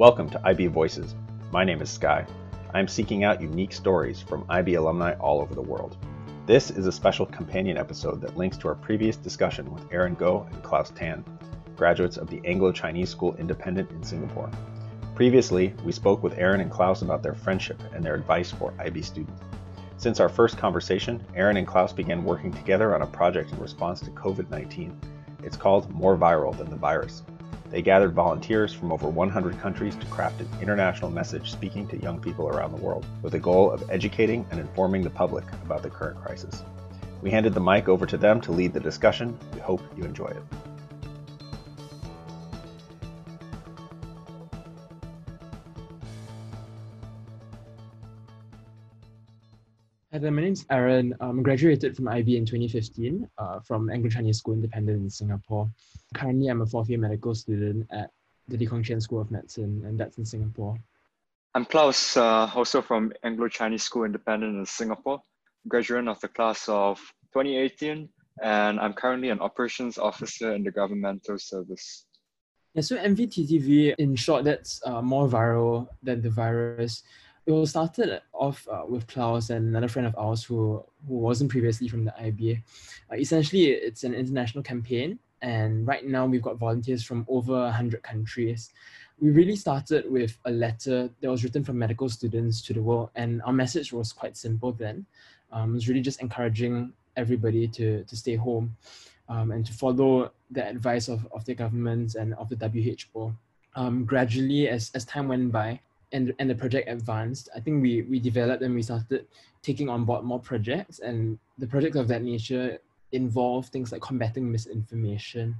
Welcome to IB Voices. My name is Sky. I am seeking out unique stories from IB alumni all over the world. This is a special companion episode that links to our previous discussion with Aaron Goh and Klaus Tan, graduates of the Anglo Chinese School Independent in Singapore. Previously, we spoke with Aaron and Klaus about their friendship and their advice for IB students. Since our first conversation, Aaron and Klaus began working together on a project in response to COVID 19. It's called More Viral Than the Virus. They gathered volunteers from over 100 countries to craft an international message speaking to young people around the world, with the goal of educating and informing the public about the current crisis. We handed the mic over to them to lead the discussion. We hope you enjoy it. Hi there, my name's Aaron. I um, graduated from IB in 2015 uh, from Anglo Chinese School Independent in Singapore. Currently, I'm a fourth year medical student at the Lee Kong Chian School of Medicine, and that's in Singapore. I'm Klaus, uh, also from Anglo Chinese School Independent in Singapore, graduate of the class of 2018, and I'm currently an operations officer in the governmental service. Yeah, so MVTTV, in short, that's uh, more viral than the virus it all started off uh, with Klaus and another friend of ours who who wasn't previously from the IBA. Uh, essentially, it's an international campaign, and right now we've got volunteers from over 100 countries. We really started with a letter that was written from medical students to the world, and our message was quite simple then. Um, it was really just encouraging everybody to, to stay home um, and to follow the advice of, of the governments and of the WHO. Um, gradually, as, as time went by, and and the project advanced, I think we we developed and we started taking on board more projects, and the projects of that nature involve things like combating misinformation.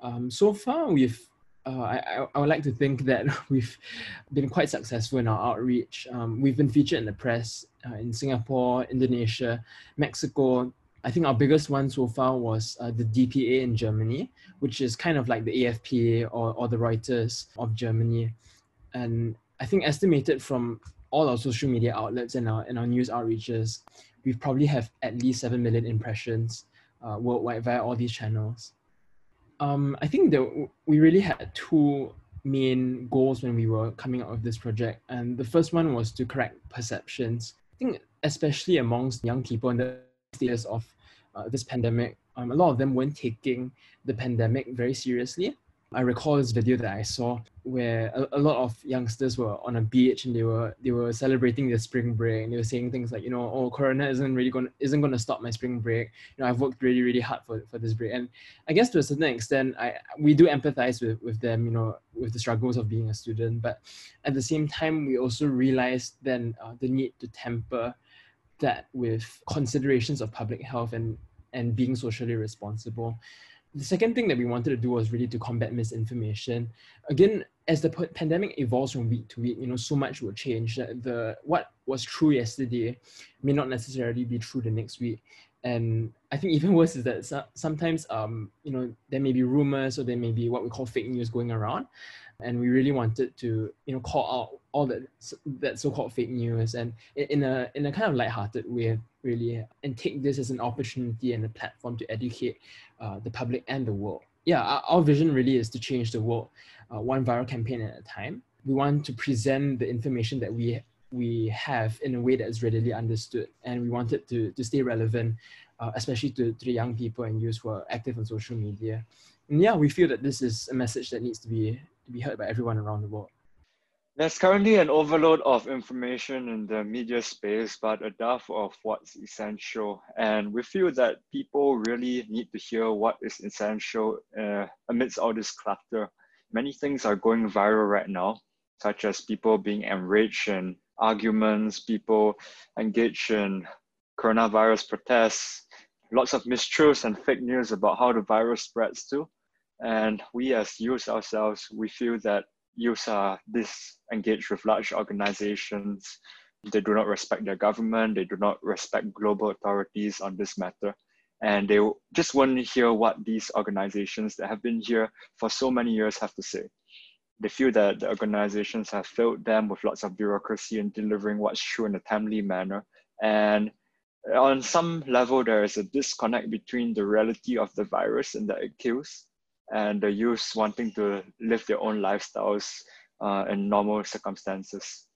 Um, so far, we've uh, I, I would like to think that we've been quite successful in our outreach. Um, we've been featured in the press uh, in Singapore, Indonesia, Mexico. I think our biggest one so far was uh, the DPA in Germany, which is kind of like the AFP or, or the Reuters of Germany. And I think estimated from all our social media outlets and our and our news outreaches, we probably have at least seven million impressions uh, worldwide via all these channels. Um, I think that we really had two main goals when we were coming out of this project, and the first one was to correct perceptions. I think especially amongst young people in the stages of uh, this pandemic, um, a lot of them weren't taking the pandemic very seriously I recall this video that I saw where a, a, lot of youngsters were on a beach and they were they were celebrating their spring break and they were saying things like you know oh corona isn't really going isn't going to stop my spring break. You know I've worked really really hard for, for this break. And I guess to a certain extent I we do empathize with with them you know with the struggles of being a student. But at the same time we also realized then uh, the need to temper that with considerations of public health and and being socially responsible the second thing that we wanted to do was really to combat misinformation. Again, as the pandemic evolves from week to week, you know, so much will change. That the what was true yesterday may not necessarily be true the next week. And I think even worse is that sometimes, um, you know, there may be rumors or there may be what we call fake news going around, and we really wanted to, you know, call out all that that so-called fake news and in a in a kind of light-hearted way, really, and take this as an opportunity and a platform to educate uh, the public and the world. Yeah, our, our, vision really is to change the world, uh, one viral campaign at a time. We want to present the information that we we have in a way that is readily understood, and we want it to to stay relevant, uh, especially to, to the young people and youth who are active on social media. And yeah, we feel that this is a message that needs to be to be heard by everyone around the world. There's currently an overload of information in the media space, but a dearth of what's essential. And we feel that people really need to hear what is essential uh, amidst all this clutter. Many things are going viral right now, such as people being enraged in arguments, people engaged in coronavirus protests, lots of mistruths and fake news about how the virus spreads too. And we as youth ourselves, we feel that youths are disengaged with large organizations. They do not respect their government. They do not respect global authorities on this matter. And they just want to hear what these organizations that have been here for so many years have to say. They feel that the organizations have failed them with lots of bureaucracy in delivering what's true in a timely manner. And on some level, there is a disconnect between the reality of the virus and that it kills and the youth wanting to live their own lifestyles uh, in normal circumstances.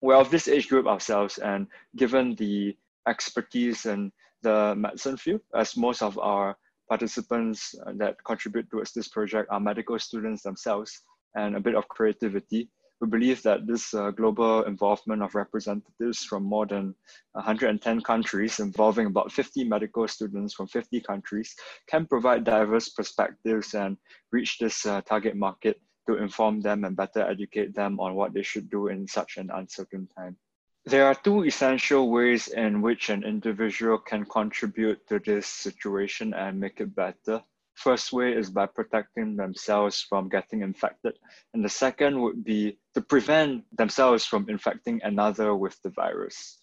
We're of this age group ourselves, and given the expertise in the medicine field, as most of our participants uh, that contribute towards this project are medical students themselves, and a bit of creativity, we believe that this uh, global involvement of representatives from more than 110 countries, involving about 50 medical students from 50 countries, can provide diverse perspectives and reach this uh, target market to inform them and better educate them on what they should do in such an uncertain time. There are two essential ways in which an individual can contribute to this situation and make it better. First way is by protecting themselves from getting infected. And the second would be to prevent themselves from infecting another with the virus.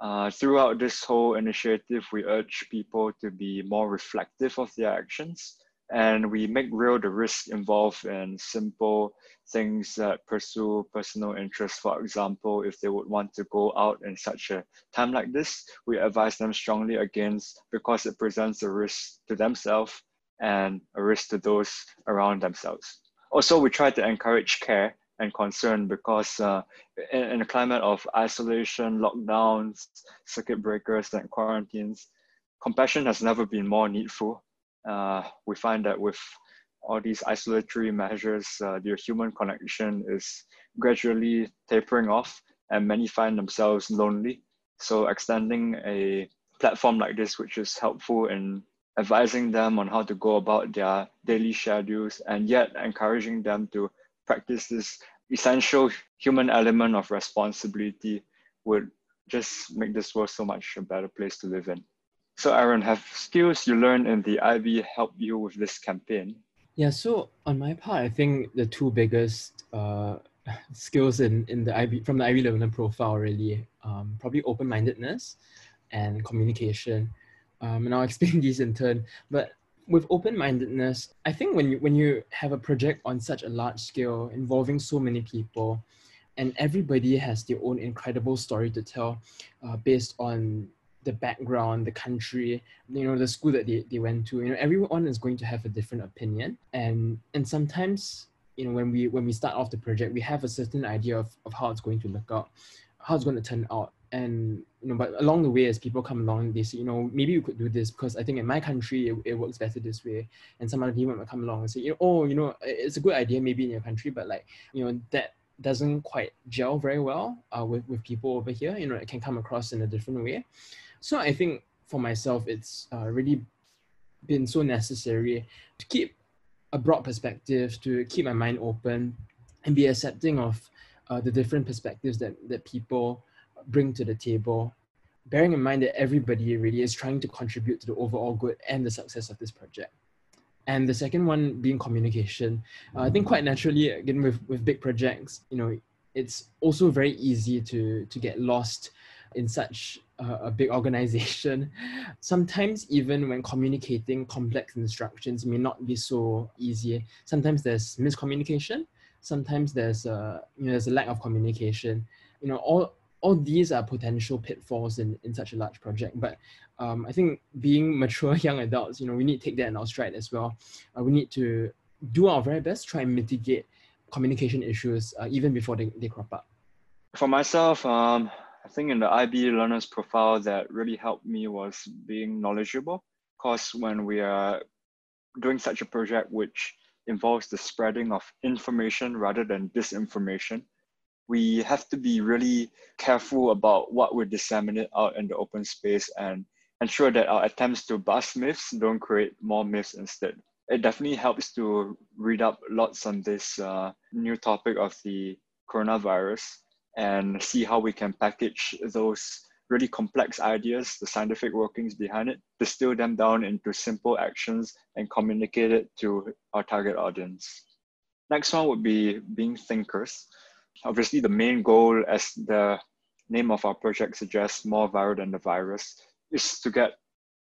Uh, throughout this whole initiative, we urge people to be more reflective of their actions and we make real the risk involved in simple things that pursue personal interests. For example, if they would want to go out in such a time like this, we advise them strongly against because it presents a risk to themselves and a risk to those around themselves. Also, we try to encourage care and concern because uh, in, in a climate of isolation, lockdowns, circuit breakers, and quarantines, compassion has never been more needful. Uh, we find that with all these isolatory measures, uh, their human connection is gradually tapering off, and many find themselves lonely. So, extending a platform like this, which is helpful in advising them on how to go about their daily schedules and yet encouraging them to practice this essential human element of responsibility would just make this world so much a better place to live in. So Aaron, have skills you learned in the IB help you with this campaign? Yeah, so on my part, I think the two biggest uh, skills in, in the IB from the IB learner profile really um, probably open-mindedness and communication. Um, and I'll explain these in turn. But with open-mindedness, I think when you when you have a project on such a large scale involving so many people, and everybody has their own incredible story to tell, uh, based on the background, the country, you know, the school that they, they went to. You know, everyone is going to have a different opinion, and and sometimes you know when we when we start off the project, we have a certain idea of, of how it's going to look out, how it's going to turn out, and you know but along the way as people come along they say you know maybe you could do this because i think in my country it, it works better this way. And some other people might come along and say you know oh you know it's a good idea maybe in your country but like you know that doesn't quite gel very well uh, with, with people over here. You know it can come across in a different way. So i think for myself it's uh, really been so necessary to keep a broad perspective to keep my mind open and be accepting of uh, the different perspectives that that people bring to the table, bearing in mind that everybody really is trying to contribute to the overall good and the success of this project. And the second one being communication. Uh, I think quite naturally, again, with, with big projects, you know, it's also very easy to, to get lost in such uh, a big organization. Sometimes even when communicating complex instructions may not be so easy. Sometimes there's miscommunication. Sometimes there's a, you know, there's a lack of communication. You know, all, all these are potential pitfalls in, in such a large project. But um, I think being mature young adults, you know, we need to take that in our stride as well. Uh, we need to do our very best, try and mitigate communication issues uh, even before they, they crop up. For myself, um, I think in the IB learners profile that really helped me was being knowledgeable. Because when we are doing such a project which involves the spreading of information rather than disinformation, we have to be really careful about what we disseminate out in the open space and ensure that our attempts to bust myths don't create more myths instead. It definitely helps to read up lots on this uh, new topic of the coronavirus and see how we can package those really complex ideas, the scientific workings behind it, distill them down into simple actions and communicate it to our target audience. Next one would be being thinkers obviously the main goal as the name of our project suggests more viral than the virus is to get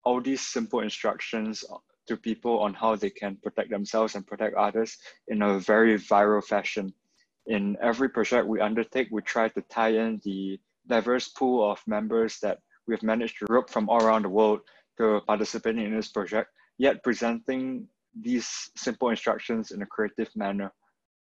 all these simple instructions to people on how they can protect themselves and protect others in a very viral fashion. In every project we undertake, we try to tie in the diverse pool of members that we've managed to rope from all around the world to participating in this project, yet presenting these simple instructions in a creative manner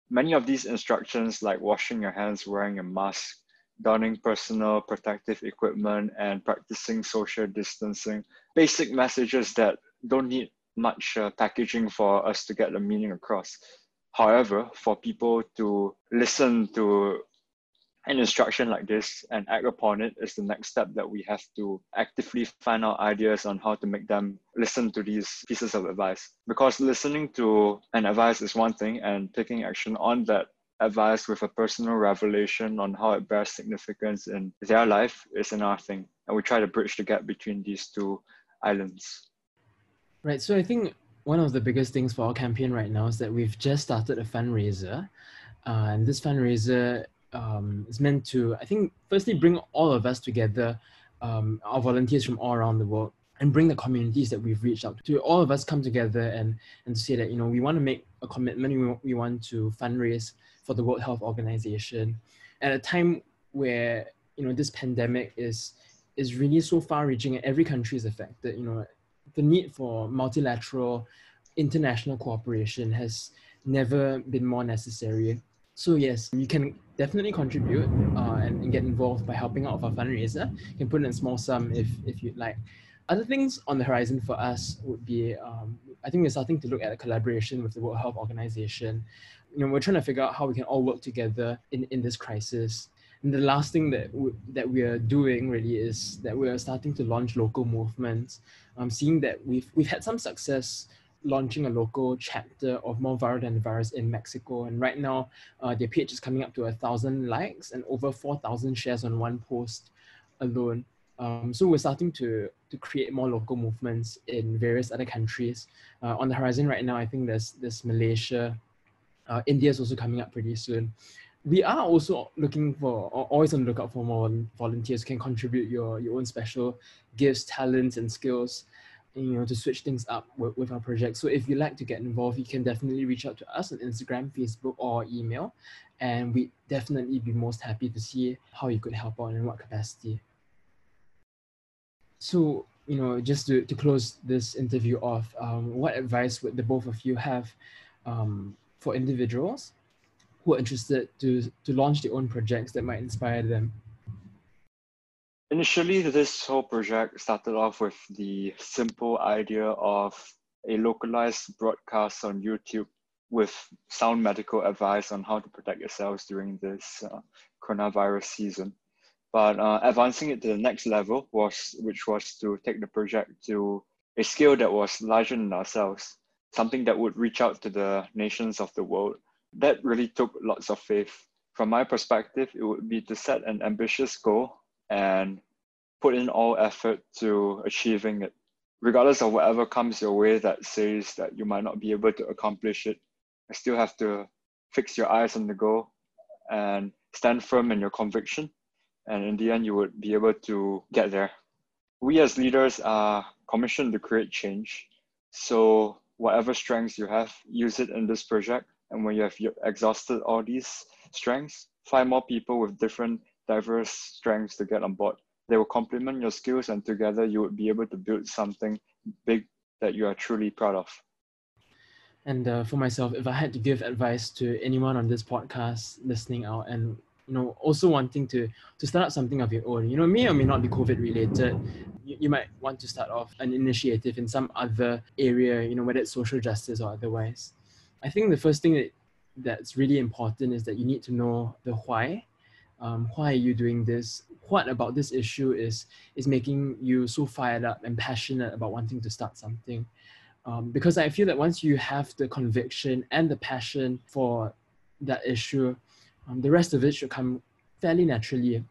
Many of these instructions, like washing your hands, wearing a mask, donning personal protective equipment, and practicing social distancing, basic messages that don't need much uh, packaging for us to get the meaning across. However, for people to listen to an instruction like this and act upon it is the next step that we have to actively find out ideas on how to make them listen to these pieces of advice. Because listening to an advice is one thing, and taking action on that advice with a personal revelation on how it bears significance in their life is another thing. And we try to bridge the gap between these two islands. Right. So I think one of the biggest things for our campaign right now is that we've just started a fundraiser. Uh, and this fundraiser um, is meant to, I think, firstly bring all of us together, um, our volunteers from all around the world, and bring the communities that we've reached out to. All of us come together and and to say that you know we want to make a commitment. We, we want to fundraise for the World Health Organization at a time where you know this pandemic is is really so far-reaching and every country is affected. You know, the need for multilateral international cooperation has never been more necessary. So yes, you can definitely contribute uh, and, and, get involved by helping out with our fundraiser. You can put in a small sum if, if you'd like. Other things on the horizon for us would be, um, I think we're starting to look at a collaboration with the World Health Organization. You know, we're trying to figure out how we can all work together in, in this crisis. And the last thing that w- that we are doing really is that we are starting to launch local movements. Um, seeing that we've we've had some success launching a local chapter of More Viral Than the Virus in Mexico. And right now, uh, their page is coming up to a thousand likes and over 4,000 shares on one post alone. Um, so we're starting to, to create more local movements in various other countries. Uh, on the horizon right now, I think there's, there's Malaysia. Uh, India is also coming up pretty soon. We are also looking for, always on the lookout for more volunteers who can contribute your, your own special gifts, talents, and skills you know to switch things up with, with our project. So if you'd like to get involved you can definitely reach out to us on instagram facebook or email. And we'd definitely be most happy to see how you could help out and in what capacity. So you know just to, to close this interview off um, what advice would the both of you have um, for individuals who are interested to to launch their own projects that might inspire them Initially, this whole project started off with the simple idea of a localized broadcast on YouTube with sound medical advice on how to protect yourselves during this uh, coronavirus season. But uh, advancing it to the next level was, which was to take the project to a scale that was larger than ourselves, something that would reach out to the nations of the world. That really took lots of faith. From my perspective, it would be to set an ambitious goal and put in all effort to achieving it, regardless of whatever comes your way that says that you might not be able to accomplish it. I still have to fix your eyes on the goal and stand firm in your conviction. And in the end, you would be able to get there. We as leaders are commissioned to create change. So, whatever strengths you have, use it in this project. And when you have exhausted all these strengths, find more people with different diverse strengths to get on board. They will complement your skills, and together you would be able to build something big that you are truly proud of. And uh, for myself, if I had to give advice to anyone on this podcast listening out and you know also wanting to to start up something of your own, you know, may or may not be COVID related, you, you might want to start off an initiative in some other area, you know, whether it's social justice or otherwise. I think the first thing that that's really important is that you need to know the why um, why are you doing this? What about this issue is is making you so fired up and passionate about wanting to start something? Um, because i feel that once you have the conviction and the passion for that issue um, the rest of it should come fairly naturally.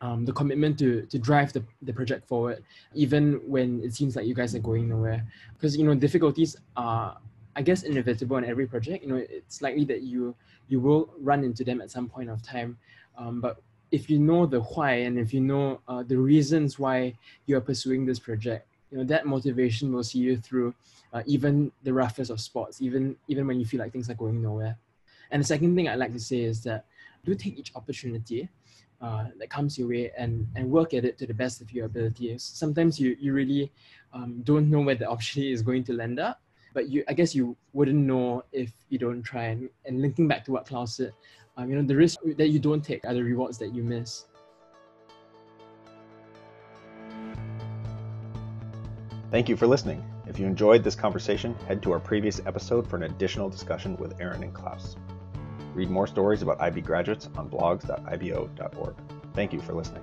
Um, the commitment to to drive the, the project forward even when it seems like you guys are going nowhere. Because you know difficulties are i guess inevitable in every project. You know it's likely that you you will run into them at some point of time um, but if you know the why and if you know uh, the reasons why you are pursuing this project, you know that motivation will see you through uh, even the roughest of spots, even even when you feel like things are going nowhere. And the second thing I'd like to say is that do take each opportunity uh, that comes your way and and work at it to the best of your abilities. Sometimes you you really um, don't know where the opportunity is going to land up, but you I guess you wouldn't know if you don't try. And, and linking back to what Klaus said, um, you know, the risk that you don't take are the rewards that you miss. Thank you for listening. If you enjoyed this conversation, head to our previous episode for an additional discussion with Aaron and Klaus. Read more stories about IB graduates on blogs.ibo.org. Thank you for listening.